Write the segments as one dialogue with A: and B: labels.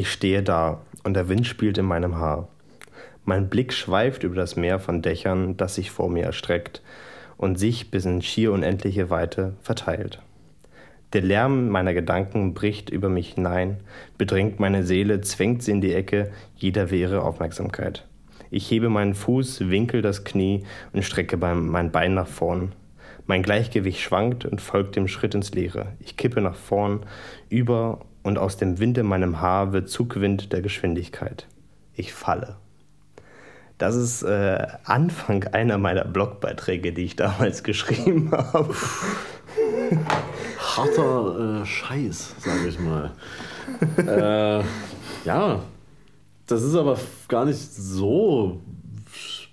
A: Ich stehe da und der Wind spielt in meinem Haar. Mein Blick schweift über das Meer von Dächern, das sich vor mir erstreckt und sich bis in schier unendliche Weite verteilt. Der Lärm meiner Gedanken bricht über mich hinein, bedrängt meine Seele, zwängt sie in die Ecke, jeder wäre Aufmerksamkeit. Ich hebe meinen Fuß, winkel das Knie und strecke mein Bein nach vorn. Mein Gleichgewicht schwankt und folgt dem Schritt ins Leere. Ich kippe nach vorn, über und aus dem Wind in meinem Haar wird Zugwind der Geschwindigkeit. Ich falle. Das ist äh, Anfang einer meiner Blogbeiträge, die ich damals geschrieben habe.
B: Harter äh, Scheiß, sage ich mal. äh, ja, das ist aber gar nicht so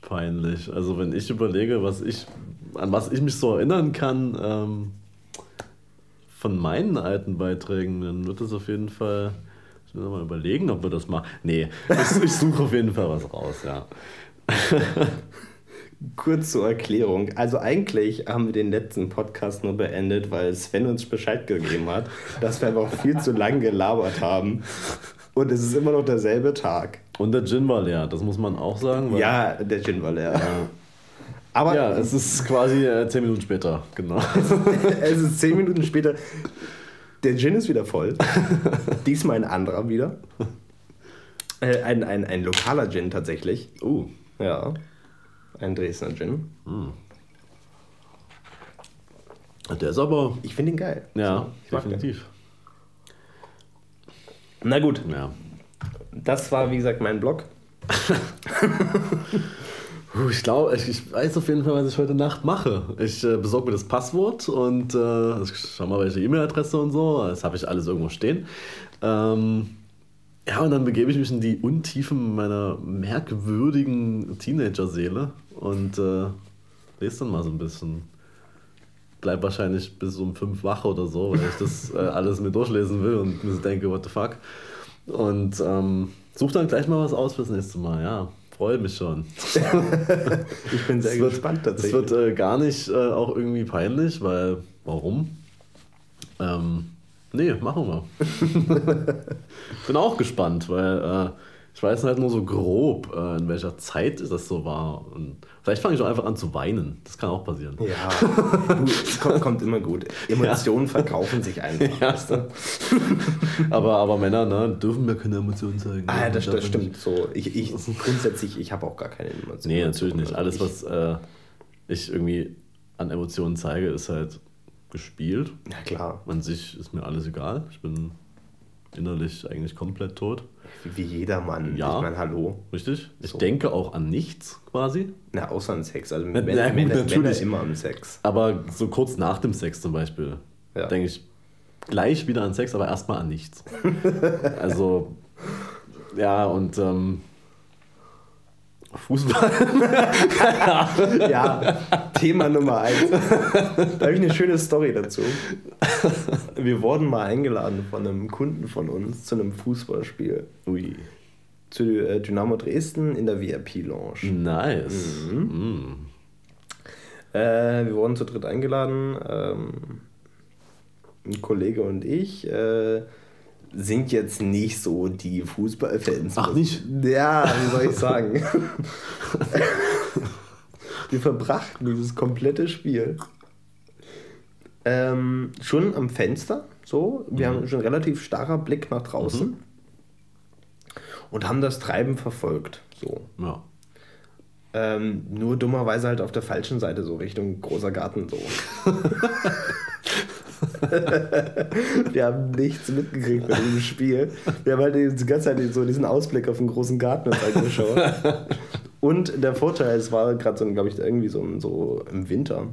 B: peinlich. Also wenn ich überlege, was ich, an was ich mich so erinnern kann ähm, von meinen alten Beiträgen, dann wird es auf jeden Fall. Ich muss mal überlegen, ob wir das machen. Nee, ich, ich suche auf jeden Fall was raus, ja.
A: Kurz zur Erklärung. Also eigentlich haben wir den letzten Podcast nur beendet, weil Sven uns Bescheid gegeben hat, dass wir einfach viel zu lang gelabert haben. Und es ist immer noch derselbe Tag.
B: Und der Gin war leer, das muss man auch sagen.
A: ja, der Gin war leer. Ja.
B: Aber ja, es ist quasi äh, zehn Minuten später, genau.
A: es ist zehn Minuten später. Der Gin ist wieder voll. Diesmal ein anderer wieder. Äh, ein, ein, ein lokaler Gin tatsächlich. Uh. Ja. Ein Dresdner Gin. Mm.
B: Der ist aber.
A: Ich finde ihn geil.
B: Ja, so, definitiv.
A: Na gut. Ja. Das war, wie gesagt, mein Blog.
B: ich glaube, ich, ich, weiß auf jeden Fall, was ich heute Nacht mache. Ich äh, besorge mir das Passwort und äh, ich schau mal, welche E-Mail-Adresse und so. Das habe ich alles irgendwo stehen. Ähm, ja, und dann begebe ich mich in die Untiefen meiner merkwürdigen Teenager-Seele und äh, lese dann mal so ein bisschen. Bleib wahrscheinlich bis um fünf wach oder so, weil ich das äh, alles mir durchlesen will und mir denke, what the fuck. Und ähm, such dann gleich mal was aus fürs nächste Mal, ja. Freue mich schon.
A: ich bin sehr
B: wird,
A: gespannt tatsächlich.
B: Es wird äh, gar nicht äh, auch irgendwie peinlich, weil warum? Ähm, Nee, machen wir. Bin auch gespannt, weil äh, ich weiß halt nur so grob, äh, in welcher Zeit das so war. Und vielleicht fange ich auch einfach an zu weinen. Das kann auch passieren.
A: Ja, du, kommt, kommt, immer gut. Emotionen ja. verkaufen sich einfach. Ja. Weißt du?
B: aber, aber Männer ne, dürfen mir keine Emotionen zeigen.
A: Ah, ja, das, das stimmt. So, ich, ich, grundsätzlich, ich habe auch gar keine Emotionen.
B: Nee, natürlich nicht. Alles, was äh, ich irgendwie an Emotionen zeige, ist halt gespielt.
A: Ja, klar.
B: An sich ist mir alles egal. Ich bin innerlich eigentlich komplett tot.
A: Wie jeder Mann.
B: Ja.
A: Ich meine, hallo.
B: Richtig. Ich so. denke auch an nichts quasi.
A: Na, außer an Sex. Also, wenn, Na, gut, natürlich. immer an Sex.
B: Aber so kurz nach dem Sex zum Beispiel ja. denke ich gleich wieder an Sex, aber erstmal an nichts. also, ja, und ähm, Fußball.
A: ja, Thema Nummer eins. Da habe ich eine schöne Story dazu. Wir wurden mal eingeladen von einem Kunden von uns zu einem Fußballspiel.
B: Ui.
A: Zu äh, Dynamo Dresden in der VIP-Lounge.
B: Nice. Mhm. Mm.
A: Äh, wir wurden zu dritt eingeladen. Ähm, ein Kollege und ich. Äh, sind jetzt nicht so die Fußballfans.
B: Ach nicht?
A: Ja, wie soll ich sagen? Wir verbrachten dieses komplette Spiel ähm, schon am Fenster, so. Wir mhm. haben schon relativ starrer Blick nach draußen mhm. und haben das Treiben verfolgt, so.
B: Ja.
A: Ähm, nur dummerweise halt auf der falschen Seite, so Richtung großer Garten, so. wir haben nichts mitgekriegt bei diesem Spiel. Wir haben halt die ganze Zeit so diesen Ausblick auf den großen Garten uns angeschaut. Und der Vorteil, es war gerade so, glaube ich, irgendwie so, so im Winter.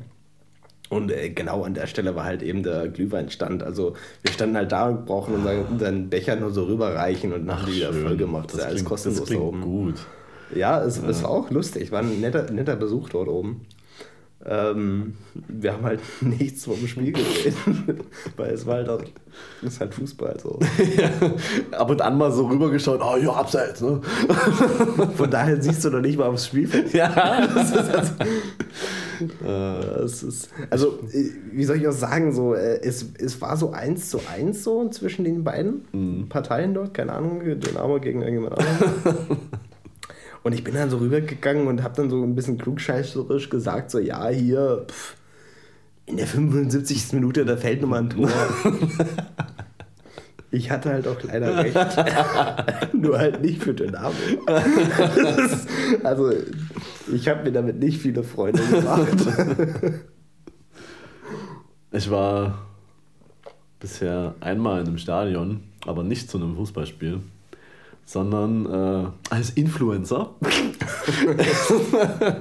A: Und äh, genau an der Stelle war halt eben der Glühweinstand. Also wir standen halt da und brauchen unseren, unseren Becher nur so rüberreichen und haben die wieder voll gemacht. Das, das ist alles kostenlos
B: da oben. gut.
A: Ja, es, ja. es war auch lustig. War ein netter, netter Besuch dort oben. Ähm, wir haben halt nichts vom Spiel gesehen, weil es war halt auch, ist halt Fußball so.
B: ja, ab und an mal so rübergeschaut, oh ja, abseits, ne?
A: Von daher siehst du noch nicht mal aufs Spielfeld.
B: Ja. Das ist
A: also, es ist, also, wie soll ich auch sagen, so, äh, es, es war so eins zu eins so zwischen den beiden mhm. Parteien dort, keine Ahnung, Dynamo gegen irgendjemand anderen. Und ich bin dann so rübergegangen und habe dann so ein bisschen klugscheißerisch gesagt, so, ja, hier, pff, in der 75. Minute, da fällt nochmal ein Tor. Ich hatte halt auch leider recht. Nur halt nicht für Dynamo. also, ich habe mir damit nicht viele Freunde gemacht.
B: ich war bisher einmal in einem Stadion, aber nicht zu einem Fußballspiel, sondern äh, als Influencer.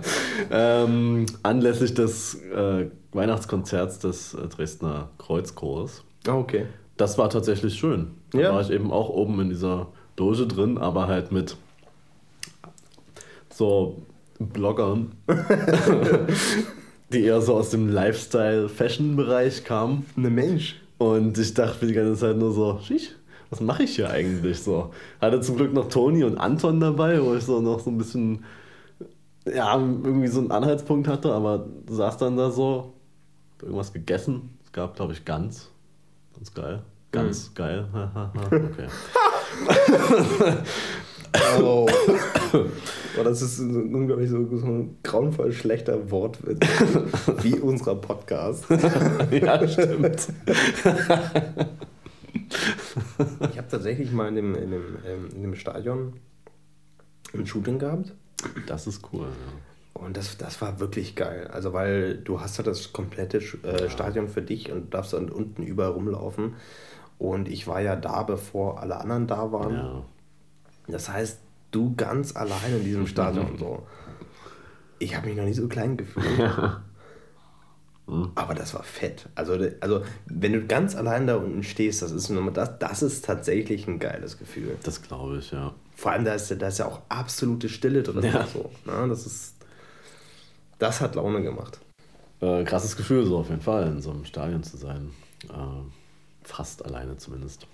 B: ähm, anlässlich des äh, Weihnachtskonzerts des äh, Dresdner Kreuzchors.
A: Ah, okay
B: das war tatsächlich schön. Da ja. war ich eben auch oben in dieser Doge drin, aber halt mit so Bloggern, die eher so aus dem Lifestyle-Fashion-Bereich kamen.
A: Ne Mensch.
B: Und ich dachte die ganze Zeit nur so, was mache ich hier eigentlich so? Hatte zum Glück noch Toni und Anton dabei, wo ich so noch so ein bisschen, ja, irgendwie so einen Anhaltspunkt hatte, aber saß dann da so, irgendwas gegessen. Es gab, glaube ich, Gans. Ganz geil. Ganz mhm. geil. okay.
A: oh. oh, das ist ein unglaublich so, so ein grauenvoll schlechter Wortwitz. Wie unser Podcast. ja, stimmt. ich habe tatsächlich mal in dem, in, dem, ähm, in dem Stadion ein Shooting gehabt.
B: Das ist cool, ja.
A: Und das, das war wirklich geil. Also, weil du hast halt das komplette äh, Stadion für dich und darfst dann unten überall rumlaufen. Und ich war ja da, bevor alle anderen da waren. Ja. Das heißt, du ganz allein in diesem Stadion so. Ich habe mich noch nie so klein gefühlt. Ja. Mhm. Aber das war fett. Also, also, wenn du ganz allein da unten stehst, das ist, das, das ist tatsächlich ein geiles Gefühl.
B: Das glaube ich, ja.
A: Vor allem, da ist, da ist ja auch absolute Stille drin. Ja. So, ne? Das ist. Das hat Laune gemacht.
B: Äh, krasses Gefühl, so auf jeden Fall, in so einem Stadion zu sein. Äh, Fast alleine zumindest.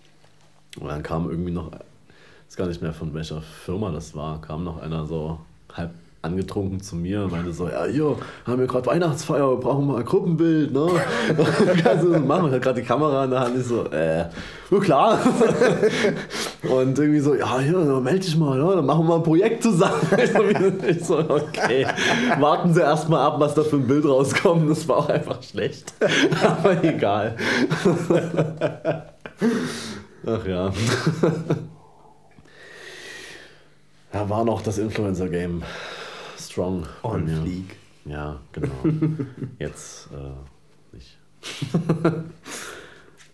B: Und dann kam irgendwie noch, ich weiß gar nicht mehr von welcher Firma das war, kam noch einer so halb angetrunken zu mir und meinte so, ja, hier, haben wir gerade Weihnachtsfeier, wir brauchen mal ein Gruppenbild, ne? Das machen? Ich hatte gerade die Kamera in der Hand, ich so, äh, nur klar. und irgendwie so, ja, hier, melde dich mal, ne? dann machen wir mal ein Projekt zusammen. ich so, okay, warten Sie erstmal ab, was da für ein Bild rauskommt. Das war auch einfach schlecht. Aber egal. Ach ja. Da war noch das Influencer-Game strong.
A: On fleek.
B: Ja, genau. Jetzt äh, nicht.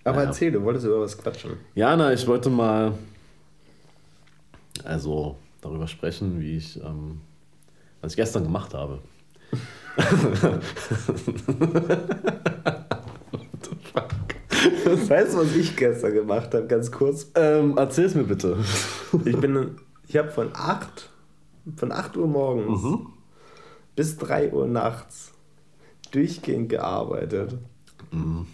A: Aber naja. erzähl, du wolltest über was quatschen.
B: Ja, na, ich wollte mal also darüber sprechen, wie ich, ähm, was ich gestern gemacht habe.
A: weißt du, was ich gestern gemacht habe, ganz kurz?
B: Ähm, erzähl's mir bitte.
A: ich bin, ich habe von 8 von 8 Uhr morgens mhm. bis 3 Uhr nachts durchgehend gearbeitet. Mhm.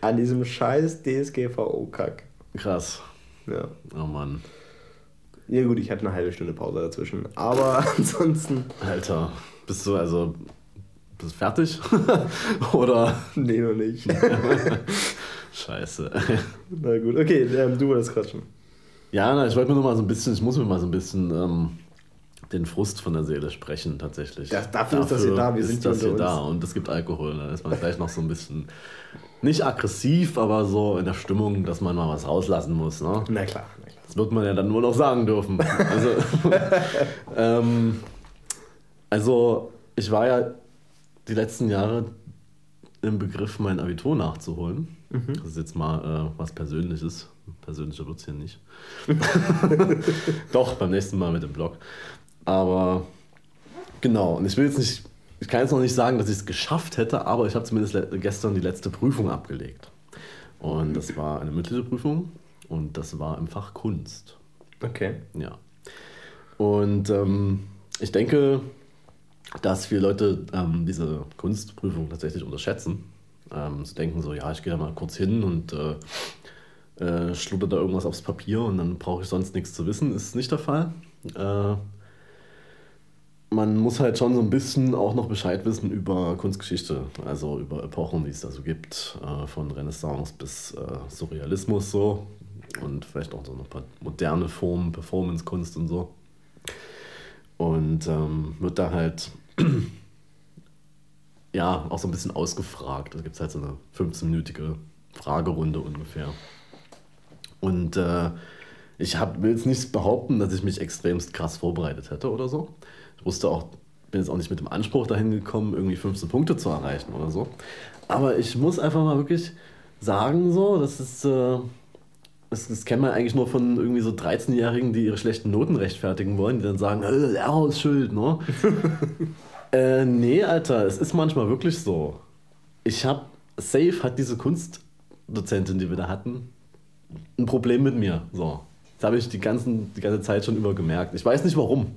A: An diesem scheiß DSGVO-Kack.
B: Krass.
A: Ja.
B: Oh Mann.
A: Ja gut, ich hatte eine halbe Stunde Pause dazwischen. Aber ansonsten.
B: Alter, bist du also. Bist du fertig? Oder?
A: Nee, noch nicht.
B: Scheiße.
A: Na gut, okay, ähm, du wolltest quatschen.
B: Ja, na, ich wollte mir nur mal so ein bisschen, ich muss mir mal so ein bisschen ähm, den Frust von der Seele sprechen, tatsächlich.
A: Das, dafür, dafür, ist das hier da, wir sind
B: das hier da und es gibt Alkohol. Da ist man gleich noch so ein bisschen, nicht aggressiv, aber so in der Stimmung, dass man mal was rauslassen muss. Ne?
A: Na klar, na
B: klar. Das wird man ja dann nur noch sagen dürfen. Also, ähm, also, ich war ja die letzten Jahre im Begriff, mein Abitur nachzuholen. Mhm. Das ist jetzt mal äh, was Persönliches. Persönlicher wird es hier nicht. Doch, beim nächsten Mal mit dem Blog. Aber genau, und ich will jetzt nicht, ich kann jetzt noch nicht sagen, dass ich es geschafft hätte, aber ich habe zumindest gestern die letzte Prüfung abgelegt. Und das war eine mündliche Prüfung und das war im Fach Kunst.
A: Okay.
B: Ja. Und ähm, ich denke, dass viele Leute ähm, diese Kunstprüfung tatsächlich unterschätzen. Ähm, sie denken so, ja, ich gehe da mal kurz hin und äh, äh, schlubbert da irgendwas aufs Papier und dann brauche ich sonst nichts zu wissen. Ist nicht der Fall. Äh, man muss halt schon so ein bisschen auch noch Bescheid wissen über Kunstgeschichte, also über Epochen, die es da so gibt, äh, von Renaissance bis äh, Surrealismus so und vielleicht auch so ein paar moderne Formen, Performance-Kunst und so. Und ähm, wird da halt ja auch so ein bisschen ausgefragt. Da gibt es halt so eine 15-minütige Fragerunde ungefähr. Und äh, ich will jetzt nicht behaupten, dass ich mich extremst krass vorbereitet hätte oder so. Ich wusste auch, bin jetzt auch nicht mit dem Anspruch dahin gekommen, irgendwie 15 Punkte zu erreichen oder so. Aber ich muss einfach mal wirklich sagen, so, das ist. Äh, das, das kennt man eigentlich nur von irgendwie so 13-Jährigen, die ihre schlechten Noten rechtfertigen wollen, die dann sagen, äh, Lehrer ist schuld, ne? äh, nee, Alter, es ist manchmal wirklich so. Ich hab, safe hat diese Kunstdozentin, die wir da hatten, ein Problem mit mir. So. Das habe ich die, ganzen, die ganze Zeit schon über gemerkt. Ich weiß nicht warum.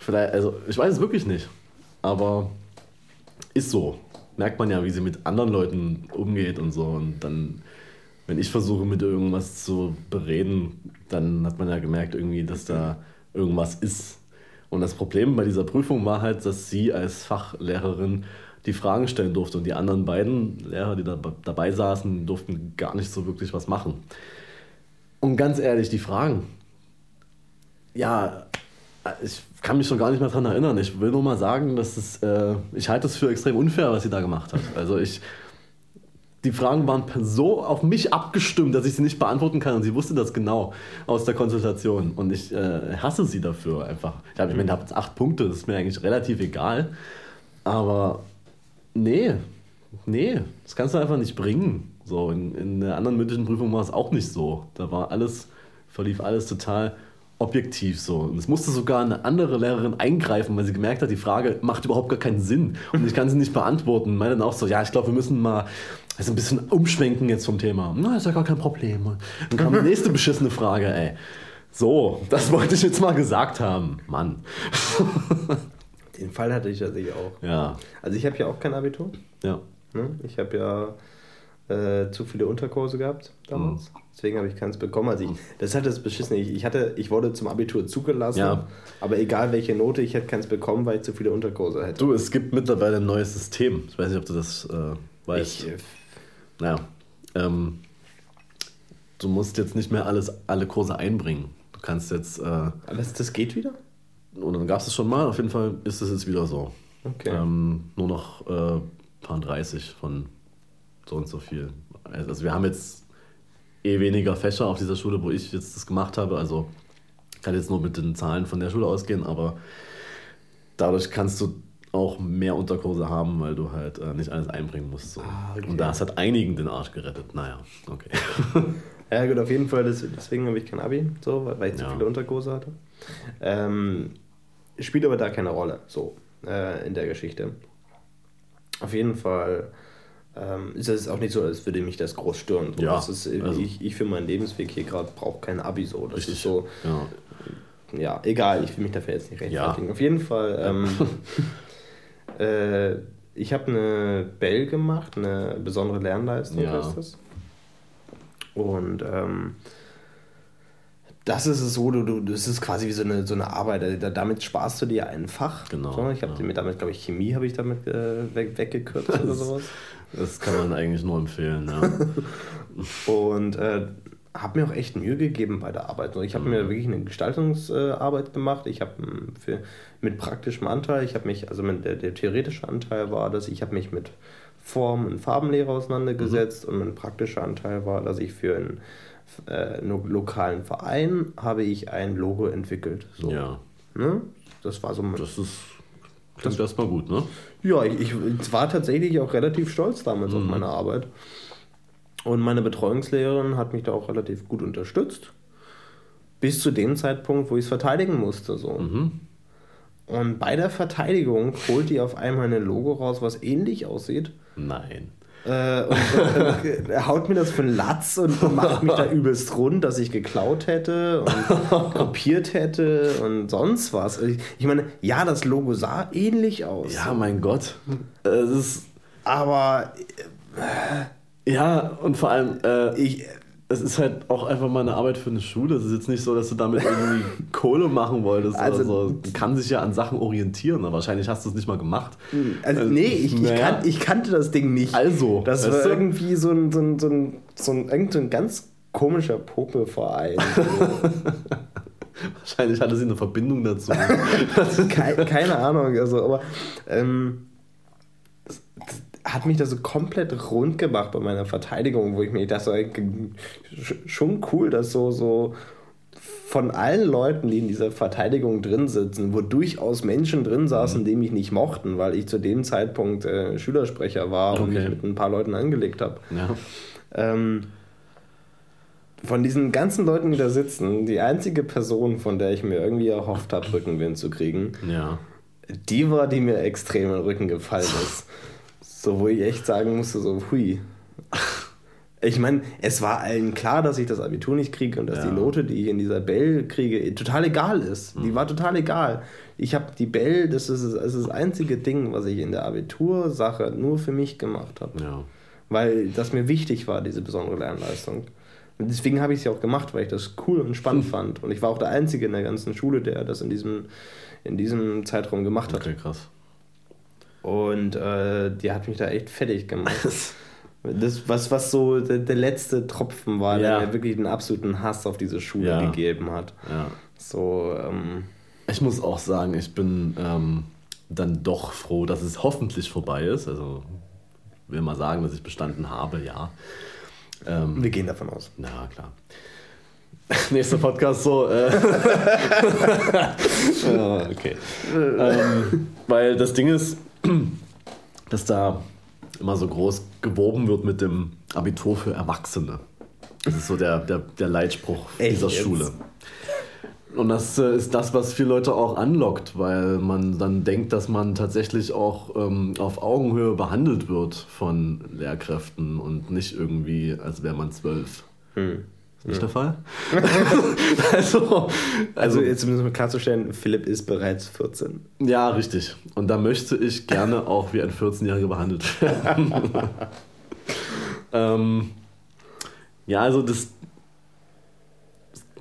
B: Vielleicht, also ich weiß es wirklich nicht. Aber ist so. Merkt man ja, wie sie mit anderen Leuten umgeht und so. Und dann, wenn ich versuche, mit irgendwas zu bereden, dann hat man ja gemerkt, irgendwie, dass da irgendwas ist. Und das Problem bei dieser Prüfung war halt, dass sie als Fachlehrerin die Fragen stellen durfte und die anderen beiden Lehrer, die da dabei saßen, durften gar nicht so wirklich was machen. Und ganz ehrlich, die Fragen. Ja, ich kann mich schon gar nicht mehr daran erinnern. Ich will nur mal sagen, dass es, äh, ich halte es für extrem unfair, was sie da gemacht hat. Also ich, die Fragen waren so auf mich abgestimmt, dass ich sie nicht beantworten kann. Und sie wusste das genau aus der Konsultation. Und ich äh, hasse sie dafür einfach. Ich, hab, ich meine, habe jetzt acht Punkte, das ist mir eigentlich relativ egal. Aber nee, nee, das kannst du einfach nicht bringen. So, in, in der anderen mündlichen Prüfung war es auch nicht so. Da war alles, verlief alles total objektiv so. Und es musste sogar eine andere Lehrerin eingreifen, weil sie gemerkt hat, die Frage macht überhaupt gar keinen Sinn und ich kann sie nicht beantworten. Meine dann auch so, ja, ich glaube, wir müssen mal also ein bisschen umschwenken jetzt vom Thema. Na, ist ja gar kein Problem. Dann kam die nächste beschissene Frage, ey. So, das wollte ich jetzt mal gesagt haben. Mann.
A: Den Fall hatte ich tatsächlich auch.
B: Ja.
A: Also ich habe ja auch kein Abitur.
B: Ja.
A: Ne? Ich habe ja äh, zu viele Unterkurse gehabt damals. Mhm. Deswegen habe ich keins bekommen. Also ich, das ist halt das Beschissen. Ich, ich, hatte, ich wurde zum Abitur zugelassen,
B: ja.
A: aber egal welche Note, ich hätte keins bekommen, weil ich zu viele Unterkurse hätte.
B: Du, es gibt mittlerweile ein neues System. Ich weiß nicht, ob du das äh, weißt. Ich, äh, naja. Ähm, du musst jetzt nicht mehr alles, alle Kurse einbringen. Du kannst jetzt. Äh,
A: alles, das geht wieder?
B: Und dann gab es es schon mal. Auf jeden Fall ist es jetzt wieder so.
A: Okay.
B: Ähm, nur noch äh, paar 30 von so und so viel. Also wir haben jetzt eh weniger Fächer auf dieser Schule, wo ich jetzt das gemacht habe. Also kann jetzt nur mit den Zahlen von der Schule ausgehen, aber dadurch kannst du auch mehr Unterkurse haben, weil du halt äh, nicht alles einbringen musst. So. Ah, okay. Und das hat einigen den Arsch gerettet. Naja, okay.
A: ja gut, auf jeden Fall, deswegen habe ich kein Abi, so, weil ich zu ja. viele Unterkurse hatte. Ähm, spielt aber da keine Rolle, so, äh, in der Geschichte. Auf jeden Fall ähm, ist es auch nicht so, als würde mich das groß stören. So,
B: ja,
A: ist, also ich, ich für meinen Lebensweg hier gerade brauche kein Abi so. Das richtig. ist so.
B: Ja.
A: ja. egal, ich will mich dafür jetzt nicht rechtfertigen. Ja. Auf jeden Fall. Ähm, äh, ich habe eine Bell gemacht, eine besondere Lernleistung
B: ja. ist das.
A: Und ähm, das ist es so, du, du, das ist quasi wie so eine, so eine Arbeit. Also damit sparst du dir ein Fach.
B: Genau.
A: So, ich habe ja. damit, glaube ich, Chemie habe ich damit äh, weg, weggekürzt oder sowas.
B: Das kann man eigentlich nur empfehlen, ja.
A: und äh, habe mir auch echt Mühe gegeben bei der Arbeit. Ich habe mhm. mir wirklich eine Gestaltungsarbeit gemacht. Ich habe hm, mit praktischem Anteil, ich habe mich, also der, der theoretische Anteil war, dass ich habe mich mit Form- und Farbenlehre auseinandergesetzt mhm. und mein praktischer Anteil war, dass ich für einen äh, lokalen Verein habe ich ein Logo entwickelt. So.
B: Ja.
A: Ne? Das war so.
B: Das ist klingt erstmal gut, ne?
A: Ja, ich, ich, war tatsächlich auch relativ stolz damals mhm. auf meine Arbeit. Und meine Betreuungslehrerin hat mich da auch relativ gut unterstützt. Bis zu dem Zeitpunkt, wo ich es verteidigen musste. So.
B: Mhm.
A: Und bei der Verteidigung holt die auf einmal ein Logo raus, was ähnlich aussieht.
B: Nein.
A: Äh, und, und, er haut mir das für einen Latz und macht mich da übelst rund, dass ich geklaut hätte und kopiert hätte und sonst was. Ich, ich, meine, ja, das Logo sah ähnlich aus.
B: Ja, mein Gott. Es ist.
A: Aber.
B: Äh, ja, und vor allem. Äh,
A: ich,
B: es ist halt auch einfach mal eine Arbeit für eine Schule. Es ist jetzt nicht so, dass du damit irgendwie Kohle machen wolltest also, oder so. Man kann sich ja an Sachen orientieren, aber wahrscheinlich hast du es nicht mal gemacht.
A: Also, nee, ich, naja. ich, kan ich, kannte das Ding nicht.
B: Also.
A: Das war irgendwie so ein, so ein, so ein, so ein, irgendein ganz komischer Popelverein.
B: wahrscheinlich hatte sie eine Verbindung dazu.
A: keine, keine Ahnung, also, aber. Ähm, hat mich das so komplett rund gemacht bei meiner Verteidigung, wo ich mir dachte, schon cool, dass so, so von allen Leuten, die in dieser Verteidigung drin sitzen, wo durchaus Menschen drin saßen, mhm. die mich nicht mochten, weil ich zu dem Zeitpunkt äh, Schülersprecher war okay. und mich mit ein paar Leuten angelegt habe. Ja. Ähm, von diesen ganzen Leuten, die da sitzen, die einzige Person, von der ich mir irgendwie erhofft habe, Rückenwind zu kriegen,
B: ja.
A: die war, die mir extrem in den Rücken gefallen ist. So, wo ich echt sagen musste, so, hui. Ich meine, es war allen klar, dass ich das Abitur nicht kriege und dass ja. die Note, die ich in dieser Bell kriege, total egal ist. Mhm. Die war total egal. Ich habe die Bell, das ist, das ist das einzige Ding, was ich in der Abitursache nur für mich gemacht habe.
B: Ja.
A: Weil das mir wichtig war, diese besondere Lernleistung. Und deswegen habe ich sie auch gemacht, weil ich das cool und spannend mhm. fand. Und ich war auch der Einzige in der ganzen Schule, der das in diesem, in diesem Zeitraum gemacht hat.
B: Okay, krass.
A: Und äh, die hat mich da echt fertig gemacht. Das, was, was so der, der letzte Tropfen war, ja. der mir wirklich einen absoluten Hass auf diese Schule ja. gegeben hat.
B: Ja.
A: So, ähm,
B: ich muss auch sagen, ich bin ähm, dann doch froh, dass es hoffentlich vorbei ist. Also will mal sagen, dass ich bestanden habe, ja.
A: Ähm, Wir gehen davon aus.
B: Na klar. Nächster Podcast so. Äh okay. ähm, weil das Ding ist, dass da immer so groß geworben wird mit dem Abitur für Erwachsene. Das ist so der, der, der Leitspruch Echt dieser jetzt? Schule. Und das äh, ist das, was viele Leute auch anlockt, weil man dann denkt, dass man tatsächlich auch ähm, auf Augenhöhe behandelt wird von Lehrkräften und nicht irgendwie, als wäre man zwölf. Hm. Ist nicht ja. der Fall?
A: also, also, also, jetzt müssen wir klarzustellen, Philipp ist bereits 14.
B: Ja, richtig. Und da möchte ich gerne auch wie ein 14-Jähriger behandelt werden. ähm, ja, also das,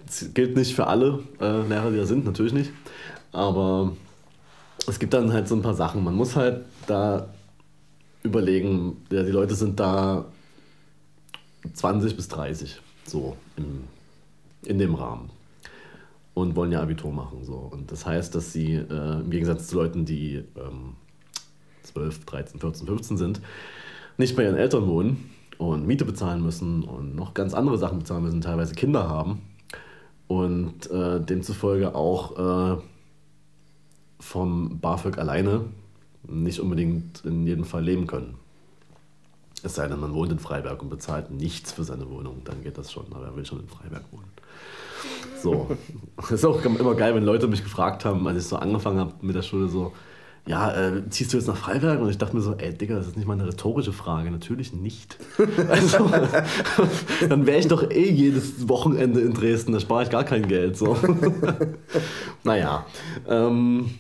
B: das, gilt nicht für alle äh, Lehrer, die da sind, natürlich nicht. Aber es gibt dann halt so ein paar Sachen. Man muss halt da überlegen, ja, die Leute sind da 20 bis 30 so im, in dem Rahmen. Und wollen ja Abitur machen. So. Und das heißt, dass sie äh, im Gegensatz zu Leuten, die ähm, 12, 13, 14, 15 sind, nicht bei ihren Eltern wohnen und Miete bezahlen müssen und noch ganz andere Sachen bezahlen müssen, teilweise Kinder haben und äh, demzufolge auch äh, vom BAföG alleine nicht unbedingt in jedem Fall leben können. Es sei denn, man wohnt in Freiberg und bezahlt nichts für seine Wohnung, dann geht das schon, aber er will schon in Freiberg wohnen. So. Das ist auch immer geil, wenn Leute mich gefragt haben, als ich so angefangen habe mit der Schule, so, ja, äh, ziehst du jetzt nach Freiberg? Und ich dachte mir so, ey, Digga, das ist nicht mal eine rhetorische Frage. Natürlich nicht. Also, dann wäre ich doch eh jedes Wochenende in Dresden, da spare ich gar kein Geld. So. naja. Ähm,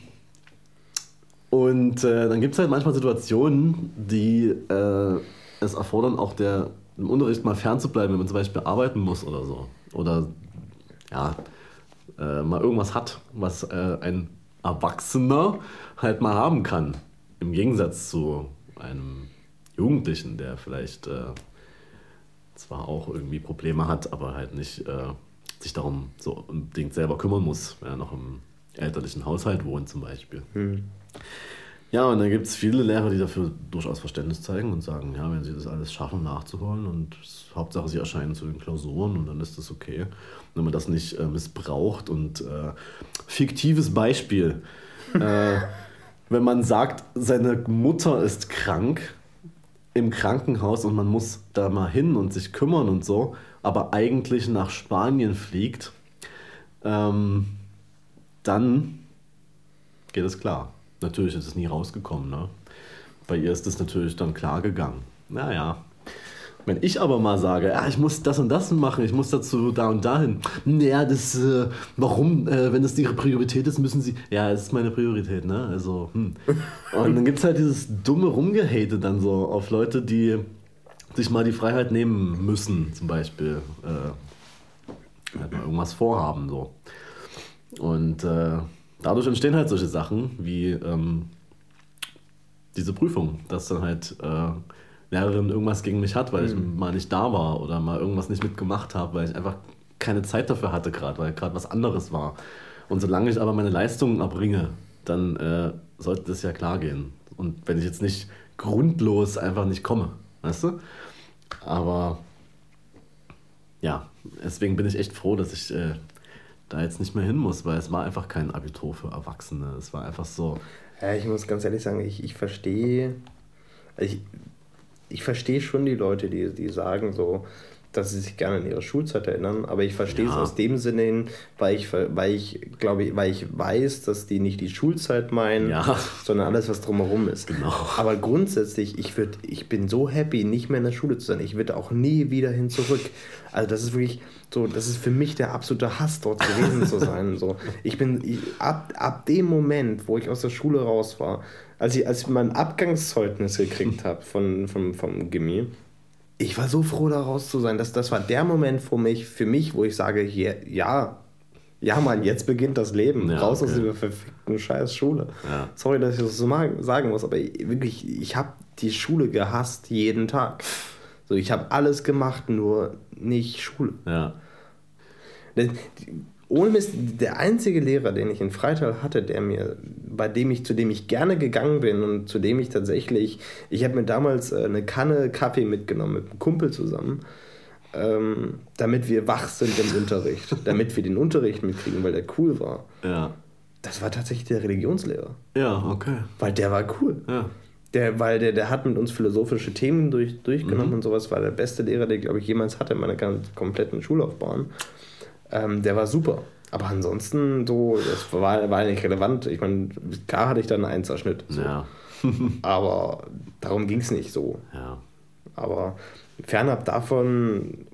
B: und äh, dann gibt es halt manchmal Situationen, die äh, es erfordern, auch der, im Unterricht mal fernzubleiben, wenn man zum Beispiel arbeiten muss oder so. Oder ja, äh, mal irgendwas hat, was äh, ein Erwachsener halt mal haben kann. Im Gegensatz zu einem Jugendlichen, der vielleicht äh, zwar auch irgendwie Probleme hat, aber halt nicht äh, sich darum so unbedingt selber kümmern muss, wenn er noch im elterlichen Haushalt wohnt zum Beispiel. Mhm. Ja, und dann gibt es viele Lehrer, die dafür durchaus Verständnis zeigen und sagen, ja, wenn sie das alles schaffen, nachzuholen und Hauptsache sie erscheinen zu den Klausuren und dann ist das okay. Wenn man das nicht äh, missbraucht und äh, fiktives Beispiel, äh, wenn man sagt, seine Mutter ist krank im Krankenhaus und man muss da mal hin und sich kümmern und so, aber eigentlich nach Spanien fliegt, ähm, dann geht es klar. Natürlich ist es nie rausgekommen. Ne? Bei ihr ist es natürlich dann klar gegangen. Naja. Wenn ich aber mal sage, ja, ich muss das und das machen, ich muss dazu da und dahin. Naja, das, äh, warum, äh, wenn das ihre Priorität ist, müssen sie. Ja, es ist meine Priorität, ne? Also, hm. Und dann gibt es halt dieses dumme Rumgehate dann so auf Leute, die sich mal die Freiheit nehmen müssen, zum Beispiel äh, halt mal irgendwas vorhaben. So. Und äh, dadurch entstehen halt solche Sachen wie ähm, diese Prüfung, dass dann halt äh, Lehrerin irgendwas gegen mich hat, weil ich
A: Mhm.
B: mal nicht da war oder mal irgendwas nicht mitgemacht habe, weil ich einfach keine Zeit dafür hatte gerade, weil gerade was anderes war. Und solange ich aber meine Leistungen erbringe, dann äh, sollte das ja klar gehen. Und wenn ich jetzt nicht grundlos einfach nicht komme, weißt du? Aber ja, deswegen bin ich echt froh, dass ich äh, da jetzt nicht mehr hin muss, weil es war einfach kein Abitur für Erwachsene. Es war einfach so,
A: Ja, ich muss ganz ehrlich sagen, ich, ich verstehe, ich, ich verstehe schon die Leute, die, die sagen so, dass sie sich gerne an ihre Schulzeit erinnern, aber ich verstehe es
B: Ja.
A: aus dem Sinne hin, weil ich, weil ich glaube, weil ich weiß, dass die nicht die Schulzeit meinen,
B: Ja.
A: sondern alles, was drumherum ist.
B: Genau.
A: Aber grundsätzlich, ich, würd, ich bin so happy, nicht mehr in der Schule zu sein. Ich würde auch nie wieder hin zurück. Also das ist wirklich so, das ist für mich der absolute Hass, dort gewesen zu sein. So, ich bin ich, ab, ab dem Moment, wo ich aus der Schule raus war, als ich, als ich mein Abgangszeugnis gekriegt habe von, von, vom Gimmi, ich war so froh, da raus zu sein. Das, das war der Moment für mich, für mich, wo ich sage, hier, ja, ja, Mann, jetzt beginnt das Leben.
B: Ja,
A: Raus aus
B: okay.
A: dieser verfickten scheiß Schule.
B: Ja.
A: Sorry, dass ich das so mal sagen muss, aber ich- wirklich, ich habe die Schule gehasst jeden Tag. So, ich habe alles gemacht, nur nicht Schule.
B: ja.
A: Das- Ohne Mist, der einzige Lehrer, den ich in Freital hatte, der mir, bei dem ich, zu dem ich gerne gegangen bin und zu dem ich tatsächlich, ich habe mir damals äh, eine Kanne Kaffee mitgenommen mit einem Kumpel zusammen, ähm, damit wir wach sind im Unterricht, damit wir den Unterricht mitkriegen, weil der cool war.
B: Ja.
A: Das war tatsächlich der Religionslehrer,
B: Ja, okay.
A: weil der war cool.
B: Ja.
A: Der, weil der, der hat mit uns philosophische Themen durch, durchgenommen
B: Mhm.
A: und sowas, war der beste Lehrer, den glaube ich jemals hatte in meiner kompletten Schullaufbahn. Ähm, der war super. Aber ansonsten, so, das war, war nicht relevant. Ich meine, klar hatte ich dann einen Einserschnitt. So.
B: Ja.
A: Aber darum ging es nicht so.
B: Ja.
A: Aber fernab davon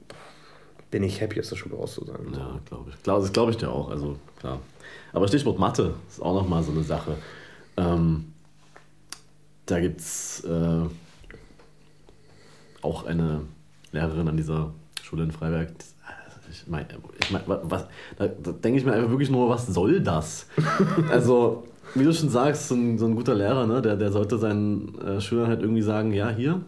A: bin ich happy, aus der Schule raus zu sein.
B: Ja, glaube ich. Klar, das glaube ich dir auch. Also, klar. Aber Stichwort Mathe ist auch nochmal so eine Sache. Ähm, da gibt es äh, auch eine Lehrerin an dieser Schule in Freiberg. Ich meine, ich mein, was, da, da denke ich mir einfach wirklich nur, was soll das? also, wie du schon sagst, so ein, so ein guter Lehrer, ne, der, der sollte seinen äh, Schülern halt irgendwie sagen: Ja, hier,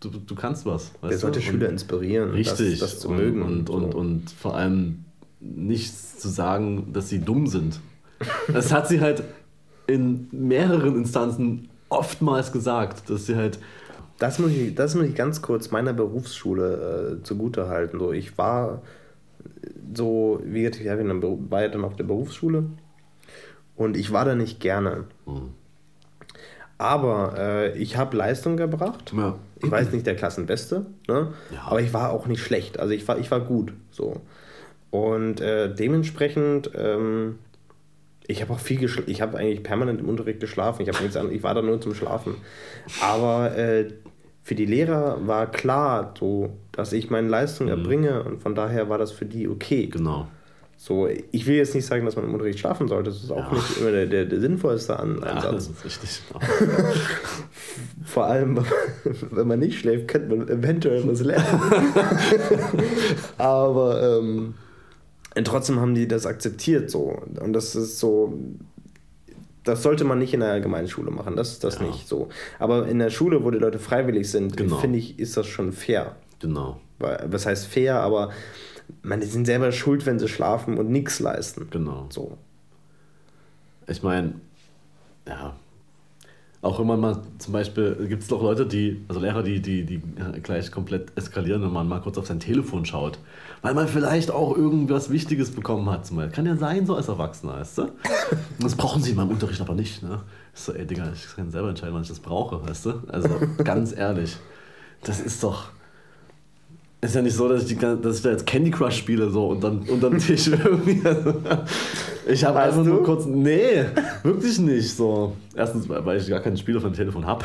B: du, du kannst was.
A: Der
B: du?
A: sollte
B: Und-
A: Schüler inspirieren,
B: Richtig.
A: das, das zu
B: und,
A: mögen.
B: Und, und,
A: so.
B: und vor allem nicht zu sagen, dass sie dumm sind. Das hat sie halt in mehreren Instanzen oftmals gesagt, dass sie halt.
A: Das muss ich, das muss ich ganz kurz meiner Berufsschule äh, zugute halten. So, ich war so, wie gesagt, ich war ja dann auf der Berufsschule und ich war da nicht gerne.
B: Hm.
A: Aber äh, ich habe Leistung gebracht.
B: Ja.
A: Ich weiß nicht der Klassenbeste, ne?
B: Ja.
A: aber ich war auch nicht schlecht. Also ich war, ich war gut. So. Und äh, dementsprechend, ähm, ich habe auch viel geschlafen. Ich habe eigentlich permanent im Unterricht geschlafen. Ich, nichts an, ich war da nur zum Schlafen. Aber äh, für die Lehrer war klar, so, dass ich meine Leistung erbringe und von daher war das für die okay.
B: Genau.
A: So, ich will jetzt nicht sagen, dass man im Unterricht schlafen sollte. Das ist auch
B: Ja.
A: nicht immer der, der, der sinnvollste An
B: Ja,
A: Ansatz.
B: das ist richtig.
A: Vor allem, wenn man nicht schläft, könnte man eventuell was lernen. Aber ähm, trotzdem haben die das akzeptiert so. Und das ist so. Das sollte man nicht in der Allgemeinschule machen, das ist das
B: Ja.
A: nicht so. Aber in der Schule, wo die Leute freiwillig sind,
B: Genau.
A: finde ich, ist das schon fair.
B: Genau.
A: Weil- Was heißt fair, aber man, die sind selber schuld, wenn sie schlafen und nichts leisten.
B: Genau.
A: So.
B: Ich meine, ja. Auch wenn man mal zum Beispiel, gibt es doch Leute, die, also Lehrer, die, die, die gleich komplett eskalieren, wenn man mal kurz auf sein Telefon schaut. Weil man vielleicht auch irgendwas Wichtiges bekommen hat. Zum Beispiel. Kann ja sein, so als Erwachsener, weißt du? Das brauchen sie in meinem Unterricht aber nicht, ne? Ist so, ey, Digga, ich kann selber entscheiden, wann ich das brauche, weißt du? Also, ganz ehrlich. Das ist doch. Ist ja nicht so, dass ich, die, dass ich da jetzt Candy Crush spiele so und dann unterm Tisch irgendwie. Ich habe einfach nur
A: du?
B: kurz. Nee, wirklich nicht so. Erstens, weil ich gar kein Spiel auf meinem Telefon habe.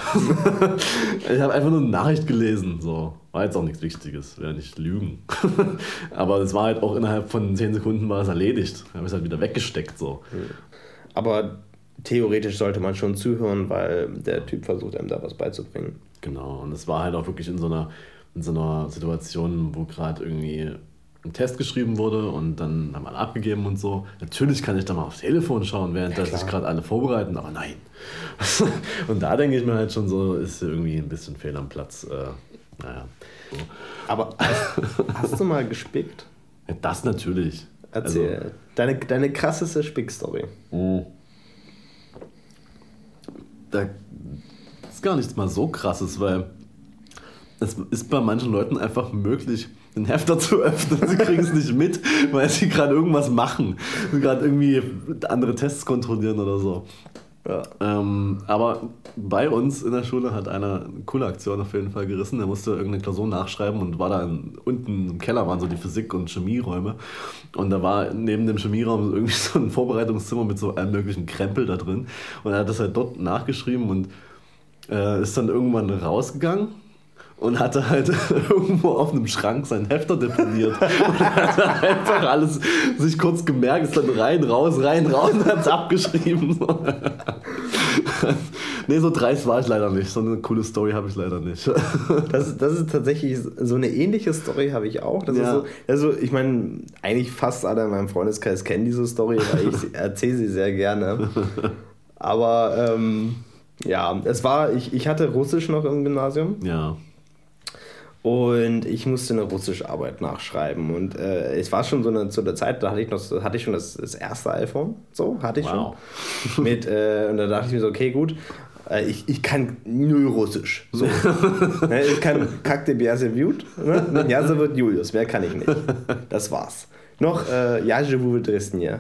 B: ich habe einfach nur eine Nachricht gelesen. So. War jetzt auch nichts Wichtiges, will ja nicht lügen. Aber es war halt auch innerhalb von 10 Sekunden war es erledigt. Habe ich es halt wieder weggesteckt. So.
A: Aber theoretisch sollte man schon zuhören, weil der Typ versucht einem da was beizubringen.
B: Genau, und es war halt auch wirklich in so einer, in so einer Situation, wo gerade irgendwie ein Test geschrieben wurde und dann haben alle abgegeben und so. Natürlich kann ich da mal aufs Telefon schauen, während ja, sich gerade alle vorbereiten, aber nein. und da denke ich mir halt schon so, ist irgendwie ein bisschen fehl am Platz. Äh, naja. So.
A: Aber hast, hast, du mal gespickt?
B: Ja, das natürlich.
A: Erzähl. Also, deine, deine krasseste Spick-Story.
B: Oh. Da ist gar nichts mal so krasses, weil es ist bei manchen Leuten einfach möglich, den Hefter zu öffnen. Sie kriegen es nicht mit, weil sie gerade irgendwas machen. Gerade irgendwie andere Tests kontrollieren oder so. Ja. Ähm, aber bei uns in der Schule hat einer eine coole Aktion auf jeden Fall gerissen. Der musste irgendeine Klausur nachschreiben und war da unten im Keller, waren so die Physik- und Chemieräume. Und da war neben dem Chemieraum irgendwie so ein Vorbereitungszimmer mit so allem möglichen Krempel da drin. Und er hat das halt dort nachgeschrieben und äh, ist dann irgendwann rausgegangen und hatte halt irgendwo auf einem Schrank sein Hefter deponiert und hat einfach alles sich kurz gemerkt, ist dann rein, raus, rein, raus und hat es abgeschrieben. nee, so dreist war ich leider nicht. So eine coole Story habe ich leider nicht.
A: das, das ist tatsächlich so eine ähnliche Story habe ich auch. Das ja. ist so, also ich meine, eigentlich fast alle in meinem Freundeskreis kennen diese Story, weil ich erzähle sie sehr gerne. Aber ähm, ja, es war, ich, ich hatte Russisch noch im Gymnasium.
B: Ja.
A: Und ich musste eine russische Arbeit nachschreiben. Und äh, es war schon so eine, zu der Zeit, da hatte ich, noch, hatte ich schon das, das erste iPhone. So, hatte ich wow. schon. Mit, äh, und da dachte ich mir so, okay, gut. Äh, ich, ich kann nur Russisch. So. Ne, ich kann Kakte Biase Vjut. Ne? Ja, wird Julius. Mehr kann ich nicht. Das war's. Noch äh, Ja, je vous Dresden, ja.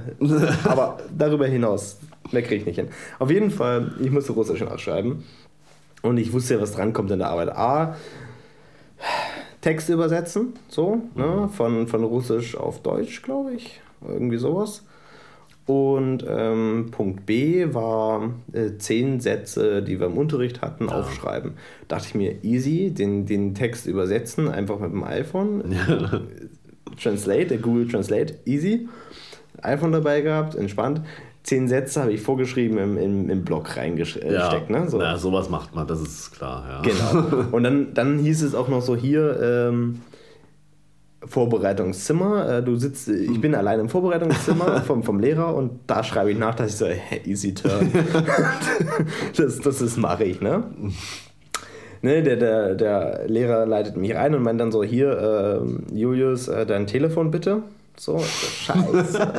A: Aber darüber hinaus, mehr kriege ich nicht hin. Auf jeden Fall, ich musste Russisch nachschreiben. Und ich wusste ja, was drankommt in der Arbeit. A, Text übersetzen, so, ne? Mhm. von, von Russisch auf Deutsch, glaube ich. Irgendwie sowas. Und ähm, Punkt B war äh, zehn Sätze, die wir im Unterricht hatten, ja. aufschreiben. Dachte ich mir, easy, den, den Text übersetzen, einfach mit dem iPhone. Translate, der Google Translate, easy. iPhone dabei gehabt, entspannt zehn Sätze habe ich vorgeschrieben im, im, im Blog reingesteckt. Ja, ne?
B: so. ja, sowas macht man, das ist klar. Ja.
A: Genau. Und dann, dann hieß es auch noch so hier, ähm, Vorbereitungszimmer. Äh, du sitzt, ich bin allein im Vorbereitungszimmer vom, vom Lehrer und da schreibe ich nach, dass ich so, hey, easy turn. das, das ist mache ich, ne? Ne, der, der, der Lehrer leitet mich ein und meint dann so, hier, äh, Julius, äh, dein Telefon bitte. So, scheiße.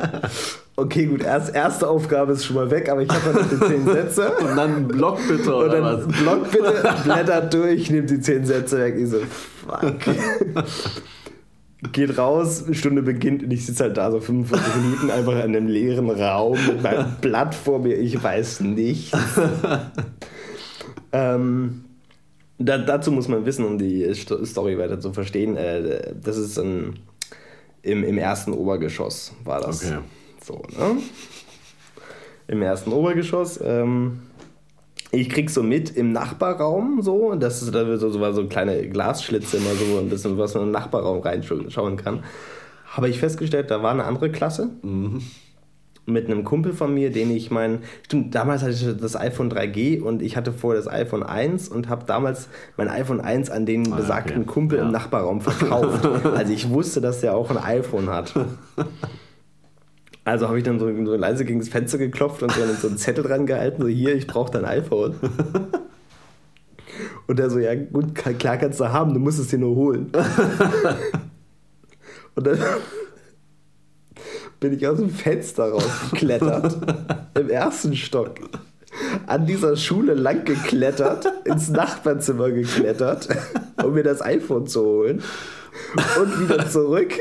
A: Okay, gut, erst, erste Aufgabe ist schon mal weg, aber ich habe noch die zehn Sätze.
B: Und dann Block bitte, oder? Und dann was?
A: Block bitte, blättert durch, nimmt die zehn Sätze weg. Ich so, fuck. Geht raus, Stunde beginnt und ich sitze halt da so 45 Minuten einfach in einem leeren Raum mit meinem Blatt vor mir, ich weiß nichts. ähm, da, dazu muss man wissen, um die Story weiter zu verstehen, äh, das ist ein, im, im ersten Obergeschoss war das. Okay. So, ne? Im ersten Obergeschoss. Ähm, ich krieg so mit im Nachbarraum so, das ist da so, so, so kleine Glasschlitze immer so ein bisschen, was man im Nachbarraum reinschauen kann. Habe ich festgestellt, da war eine andere Klasse. Mhm. Mit einem Kumpel von mir, den ich mein. Stimmt, damals hatte ich das iPhone 3G und ich hatte vorher das iPhone 1 und habe damals mein iPhone 1 an den ah, besagten okay. Kumpel ja. im Nachbarraum verkauft. also ich wusste, dass der auch ein iPhone hat. Also habe ich dann so, so, leise gegen das Fenster geklopft und so einen, so einen Zettel dran gehalten, so hier, ich brauche dein iPhone. Und er so, ja gut, klar kannst du haben, du musst es dir nur holen. Und dann bin ich aus dem Fenster rausgeklettert, im ersten Stock, an dieser Schule lang geklettert, ins Nachbarzimmer geklettert, um mir das iPhone zu holen und wieder zurück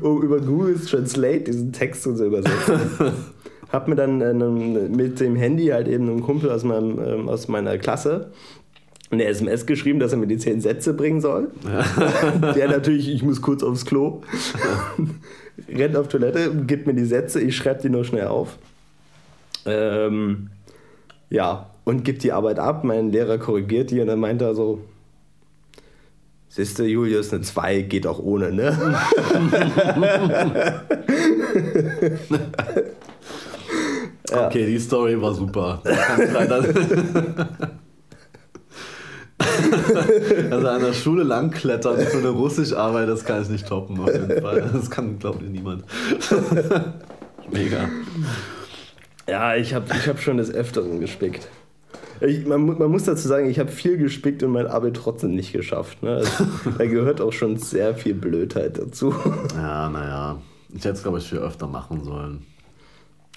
A: um über Google Translate diesen Text zu übersetzen. Hab mir dann äh, mit dem Handy halt eben einem Kumpel aus, meinem, ähm, aus meiner Klasse eine SMS geschrieben, dass er mir die zehn Sätze bringen soll. Der natürlich, ich muss kurz aufs Klo. Rennt auf Toilette, gibt mir die Sätze, ich schreibe die nur schnell auf. Ähm, ja, und gibt die Arbeit ab. Mein Lehrer korrigiert die und dann meint er so, Siehste, Julius, eine 2 geht auch ohne, ne?
B: ja. Okay, die Story war super. also an der Schule langklettern für eine Russischarbeit, das kann ich nicht toppen, auf jeden Fall. Das kann, glaube ich, niemand. Mega.
A: Ja, ich habe ich hab schon des Öfteren gespickt. Ich, man, man, muss dazu sagen, ich habe viel gespickt und mein Abi trotzdem nicht geschafft. Ne? Also, da gehört auch schon sehr viel Blödheit dazu.
B: Ja, naja. Ich hätte es, glaube ich, viel öfter machen sollen.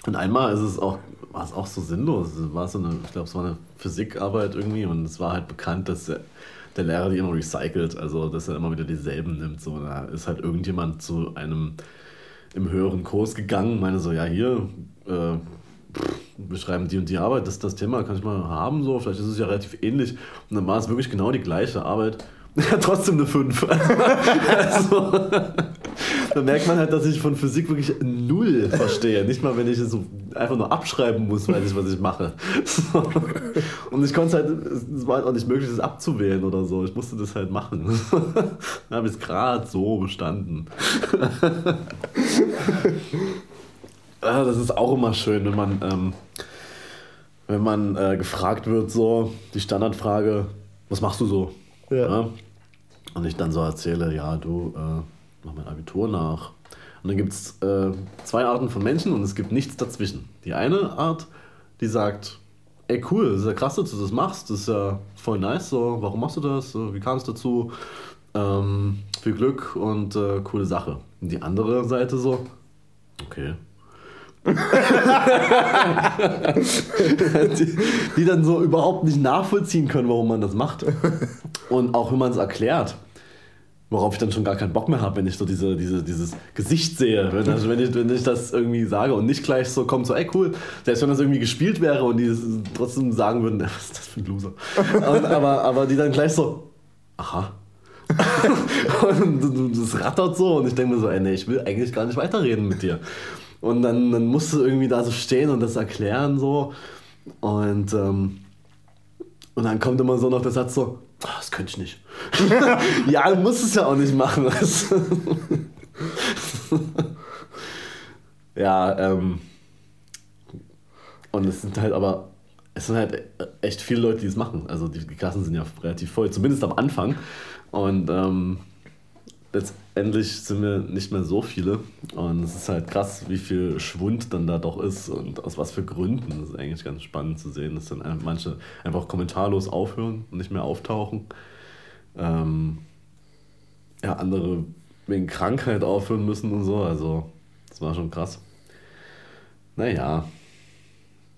B: Und einmal ist es auch, war es auch so sinnlos. War so eine, ich glaube, es war eine Physikarbeit irgendwie und es war halt bekannt, dass der, der Lehrer die immer recycelt, also dass er immer wieder dieselben nimmt. So, da ist halt irgendjemand zu einem im höheren Kurs gegangen, meine so, ja hier, äh, wir schreiben die und die Arbeit, das das Thema, kann ich mal haben, so, vielleicht ist es ja relativ ähnlich. Und dann war es wirklich genau die gleiche Arbeit. Trotzdem eine 5. also, da merkt man halt, dass ich von Physik wirklich null verstehe. Nicht mal, wenn ich es so einfach nur abschreiben muss, weiß ich, was ich mache. Und ich konnte halt, es war halt auch nicht möglich, das abzuwählen oder so. Ich musste das halt machen. da habe ich es gerade so bestanden. Ah, das ist auch immer schön, wenn man, ähm, wenn man äh, gefragt wird, so die Standardfrage, was machst du so? Ja. ja? Und ich dann so erzähle, ja, du, äh, mach mein Abitur nach. Und dann gibt es äh, zwei Arten von Menschen und es gibt nichts dazwischen. Die eine Art, die sagt, ey cool, das ist ja krass, dass du das machst, das ist ja voll nice, so, warum machst du das, wie kam es dazu, ähm, viel Glück und äh, coole Sache. Und die andere Seite so, okay, die, die, dann so überhaupt nicht nachvollziehen können, warum man das macht. Und auch wenn man es erklärt, worauf ich dann schon gar keinen Bock mehr habe, wenn ich so diese, diese, dieses Gesicht sehe. Wenn, also wenn, ich, wenn ich das irgendwie sage und nicht gleich so kommt, so, ey cool, selbst wenn das irgendwie gespielt wäre und die trotzdem sagen würden, was ist das für ein Loser? Und, aber, aber die dann gleich so, aha. und das rattert so und ich denke mir so, ey, nee, ich will eigentlich gar nicht weiterreden mit dir. Und dann, dann musst du irgendwie da so stehen und das erklären so. Und, ähm, und dann kommt immer so noch der Satz so, oh, das könnte ich nicht. ja, du musst es ja auch nicht machen. ja, ähm, und es sind halt aber, es sind halt echt viele Leute, die es machen. Also die, die Klassen sind ja relativ voll, zumindest am Anfang. Und ähm, letztendlich sind wir nicht mehr so viele. Und es ist halt krass, wie viel Schwund dann da doch ist und aus was für Gründen. Das ist eigentlich ganz spannend zu sehen, dass dann manche einfach kommentarlos aufhören und nicht mehr auftauchen. Ähm, ja, andere wegen Krankheit aufhören müssen und so. Also, das war schon krass. Naja,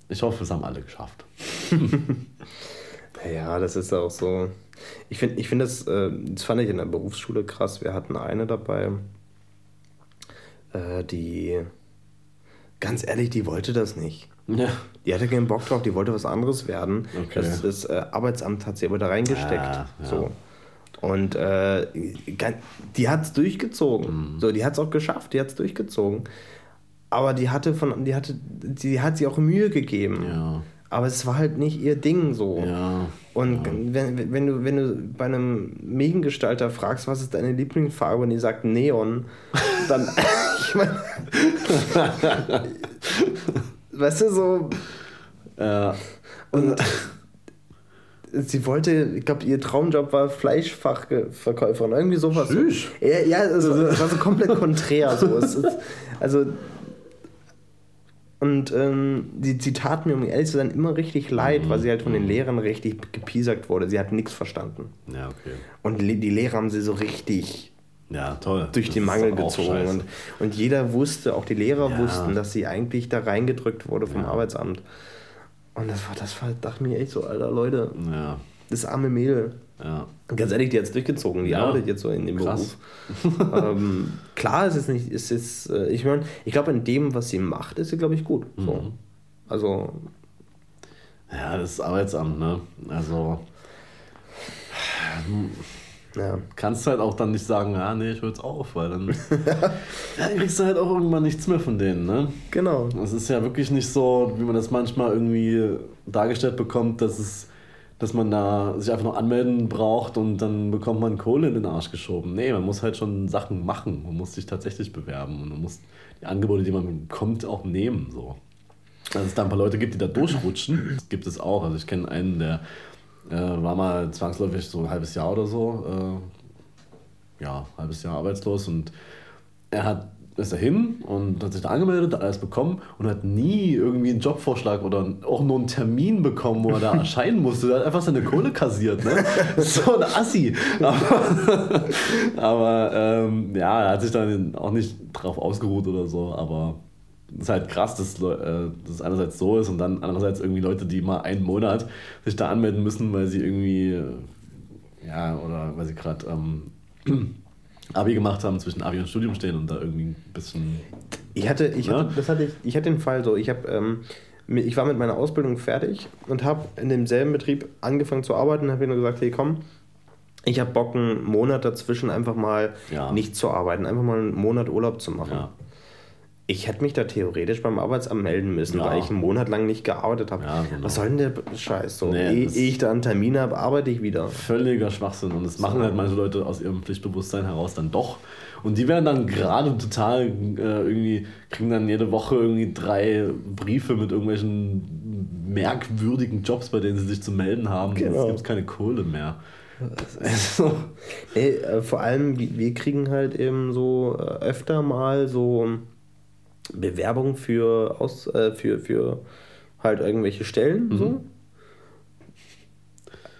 B: ich hoffe, es haben alle geschafft.
A: ja, das ist auch so. Ich finde, ich find das, äh, das fand ich in der Berufsschule krass. Wir hatten eine dabei, äh, die, ganz ehrlich, die wollte das nicht. Ja. Die hatte keinen Bock drauf, die wollte was anderes werden. Okay. Das, das äh, Arbeitsamt hat sie aber da reingesteckt. Ja, ja. So. Und äh, die hat es durchgezogen. Mhm. So, die hat es auch geschafft, die hat es durchgezogen. Aber die hatte von, die hatte, die hat sie auch Mühe gegeben. Ja aber es war halt nicht ihr Ding so. Ja, und ja. Wenn, wenn, du, wenn du bei einem Mediengestalter fragst, was ist deine Lieblingsfarbe und die sagt Neon, dann. ich meine. weißt du, so. Ja. Und. sie wollte, ich glaube, ihr Traumjob war Fleischfachverkäuferin, irgendwie sowas. Tschüss. Ja, ja also, es war so komplett konträr. So. Ist, also und ähm, die, sie tat mir, um ehrlich zu sein, immer richtig leid, mhm. weil sie halt von den mhm. Lehrern richtig gepiesackt wurde. Sie hat nichts verstanden. Ja, okay. Und die Lehrer haben sie so richtig
B: ja, toll.
A: durch das den Mangel gezogen. Und, und jeder wusste, auch die Lehrer ja. wussten, dass sie eigentlich da reingedrückt wurde vom ja. Arbeitsamt. Und das war, das war, dachte mir echt so, alter Leute, ja. Das arme Mädel. Ja. Ganz ehrlich, die hat es durchgezogen, die ja. arbeitet jetzt so in dem Krass. Beruf. ähm, klar, es ist nicht, es ist, äh, ich meine, ich glaube, in dem, was sie macht, ist sie, glaube ich, gut. So. Mhm. Also.
B: Ja, das ist Arbeitsamt, ne? Also. Ja. Kannst halt auch dann nicht sagen, ja, nee, ich höre jetzt auf, weil dann ja, kriegst du halt auch irgendwann nichts mehr von denen, ne? Genau. Es ist ja wirklich nicht so, wie man das manchmal irgendwie dargestellt bekommt, dass es dass man da sich einfach nur anmelden braucht und dann bekommt man Kohle in den Arsch geschoben. Nee, man muss halt schon Sachen machen. Man muss sich tatsächlich bewerben und man muss die Angebote, die man bekommt, auch nehmen. So. Dass es da ein paar Leute gibt, die da durchrutschen, das gibt es auch. Also ich kenne einen, der äh, war mal zwangsläufig so ein halbes Jahr oder so, äh, ja, halbes Jahr arbeitslos und er hat ist er hin und hat sich da angemeldet, hat alles bekommen und hat nie irgendwie einen Jobvorschlag oder auch nur einen Termin bekommen, wo er da erscheinen musste. Er hat einfach seine Kohle kassiert, ne? So ein Assi. Aber, aber ähm, ja, er hat sich dann auch nicht drauf ausgeruht oder so, aber es ist halt krass, dass, äh, das einerseits so ist und dann andererseits irgendwie Leute, die mal einen Monat sich da anmelden müssen, weil sie irgendwie, ja, oder weil sie gerade ähm, Abi gemacht haben, zwischen Abi und Studium stehen und da irgendwie ein bisschen.
A: Ich hatte, ich
B: Ja?
A: hatte, das hatte ich, ich hatte den Fall so, ich habe, ähm, ich war mit meiner Ausbildung fertig und habe in demselben Betrieb angefangen zu arbeiten und habe nur gesagt, hey komm, ich habe Bock einen Monat dazwischen einfach mal
B: Ja.
A: nicht zu arbeiten, einfach mal einen Monat Urlaub zu machen.
B: Ja.
A: Ich hätte mich da theoretisch beim Arbeitsamt melden müssen,
B: Ja.
A: weil ich einen Monat lang nicht gearbeitet habe.
B: Ja, genau.
A: Was soll denn der Scheiß so?
B: Nee,
A: ehe
B: das-
A: ehe ich da einen Termin habe, arbeite ich wieder.
B: Völliger Schwachsinn. Und das machen halt manche Leute aus ihrem Pflichtbewusstsein heraus dann doch. Und die werden dann gerade total äh, irgendwie, kriegen dann jede Woche irgendwie drei Briefe mit irgendwelchen merkwürdigen Jobs, bei denen sie sich zu melden haben.
A: Genau.
B: Es gibt keine Kohle mehr. Also,
A: Ey, äh, vor allem, wir wir kriegen halt eben so äh, öfter mal so Bewerbungen für, aus, äh, für, für halt irgendwelche Stellen so.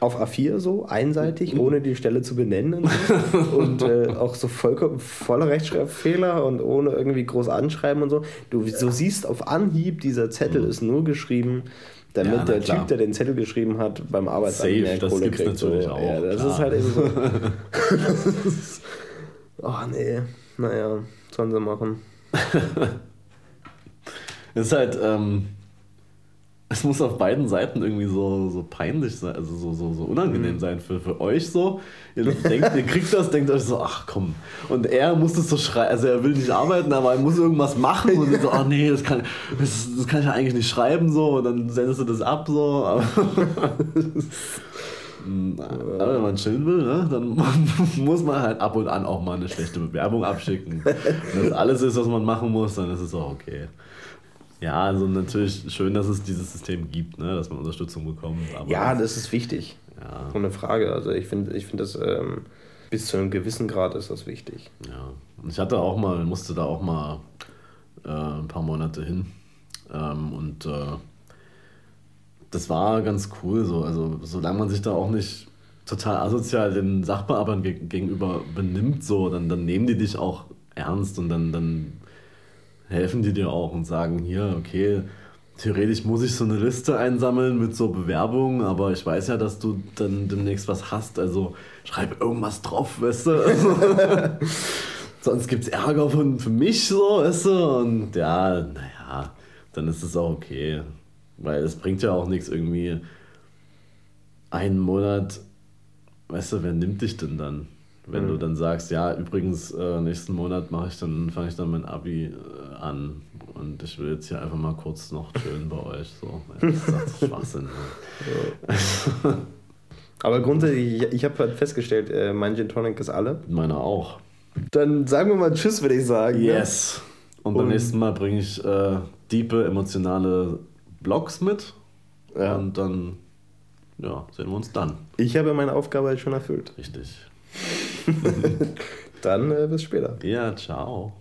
A: Auf A4 so, einseitig, ohne die Stelle zu benennen und, so. und äh, auch so vollkommen voller Rechtschreibfehler und ohne irgendwie groß anschreiben und so. Du so siehst auf Anhieb, dieser Zettel ist nur geschrieben, damit
B: Ja,
A: der
B: klar.
A: Typ, der den Zettel geschrieben hat, beim Arbeitsamt mehr
B: das
A: Kohle kriegt.
B: natürlich
A: so.
B: auch,
A: Ja, das
B: klar.
A: ist halt eben so. Oh nee, naja, sollen sie machen.
B: Es ist halt, ähm, es muss auf beiden Seiten irgendwie so, so peinlich sein, also so, so, so
A: Mhm.
B: unangenehm sein für, für euch so. Ihr denkt, ihr kriegt das, denkt euch so, ach komm. Und er muss das so schreiben, also er will nicht arbeiten, aber er muss irgendwas machen und so, ach nee, das kann, das, das kann ich ja eigentlich nicht schreiben so und dann sendest du das ab so. Aber, aber wenn man chillen will, ne, dann muss man halt ab und an auch mal eine schlechte Bewerbung abschicken. Wenn das alles ist, was man machen muss, dann ist es auch okay. Ja, also natürlich schön, dass es dieses System gibt, ne, dass man Unterstützung bekommt. Aber
A: Ja, das ist wichtig.
B: ja,
A: Ohne Frage. Also ich finde, ich finde das ähm, bis zu einem gewissen Grad ist das wichtig.
B: ja. Und ich hatte auch mal, musste da auch mal äh, ein paar Monate hin. Ähm, und äh, das war ganz cool so. Also solange man sich da auch nicht total asozial den Sachbearbeitern ge gegenüber benimmt, so, dann, dann nehmen die dich auch ernst und dann, dann helfen die dir auch und sagen, hier, okay, theoretisch muss ich so eine Liste einsammeln mit so Bewerbungen, aber ich weiß ja, dass du dann demnächst was hast, also schreib irgendwas drauf, weißt du. Sonst gibt es Ärger von, für mich so, weißt du, und ja, naja, dann ist es auch okay. Weil es bringt ja auch nichts irgendwie einen Monat, weißt du, wer nimmt dich denn dann? Wenn du dann sagst, ja, übrigens, äh, nächsten Monat mache ich dann, fange ich dann mein Abi äh, an und ich will jetzt hier einfach mal kurz noch chillen bei euch. So. Das ist doch Schwachsinn. Ne?
A: Aber grundsätzlich, ich, ich habe halt festgestellt, äh, mein Gin Tonic ist alle.
B: Meiner auch.
A: Dann sagen wir mal Tschüss, würde ich sagen. ne?
B: Yes. Und beim
A: Und-
B: nächsten Mal bringe ich äh, diepe, emotionale Blogs mit.
A: Ja.
B: Und dann ja, sehen wir uns dann.
A: Ich habe meine Aufgabe halt schon erfüllt.
B: Richtig.
A: Dann äh, bis später.
B: Ja, ciao.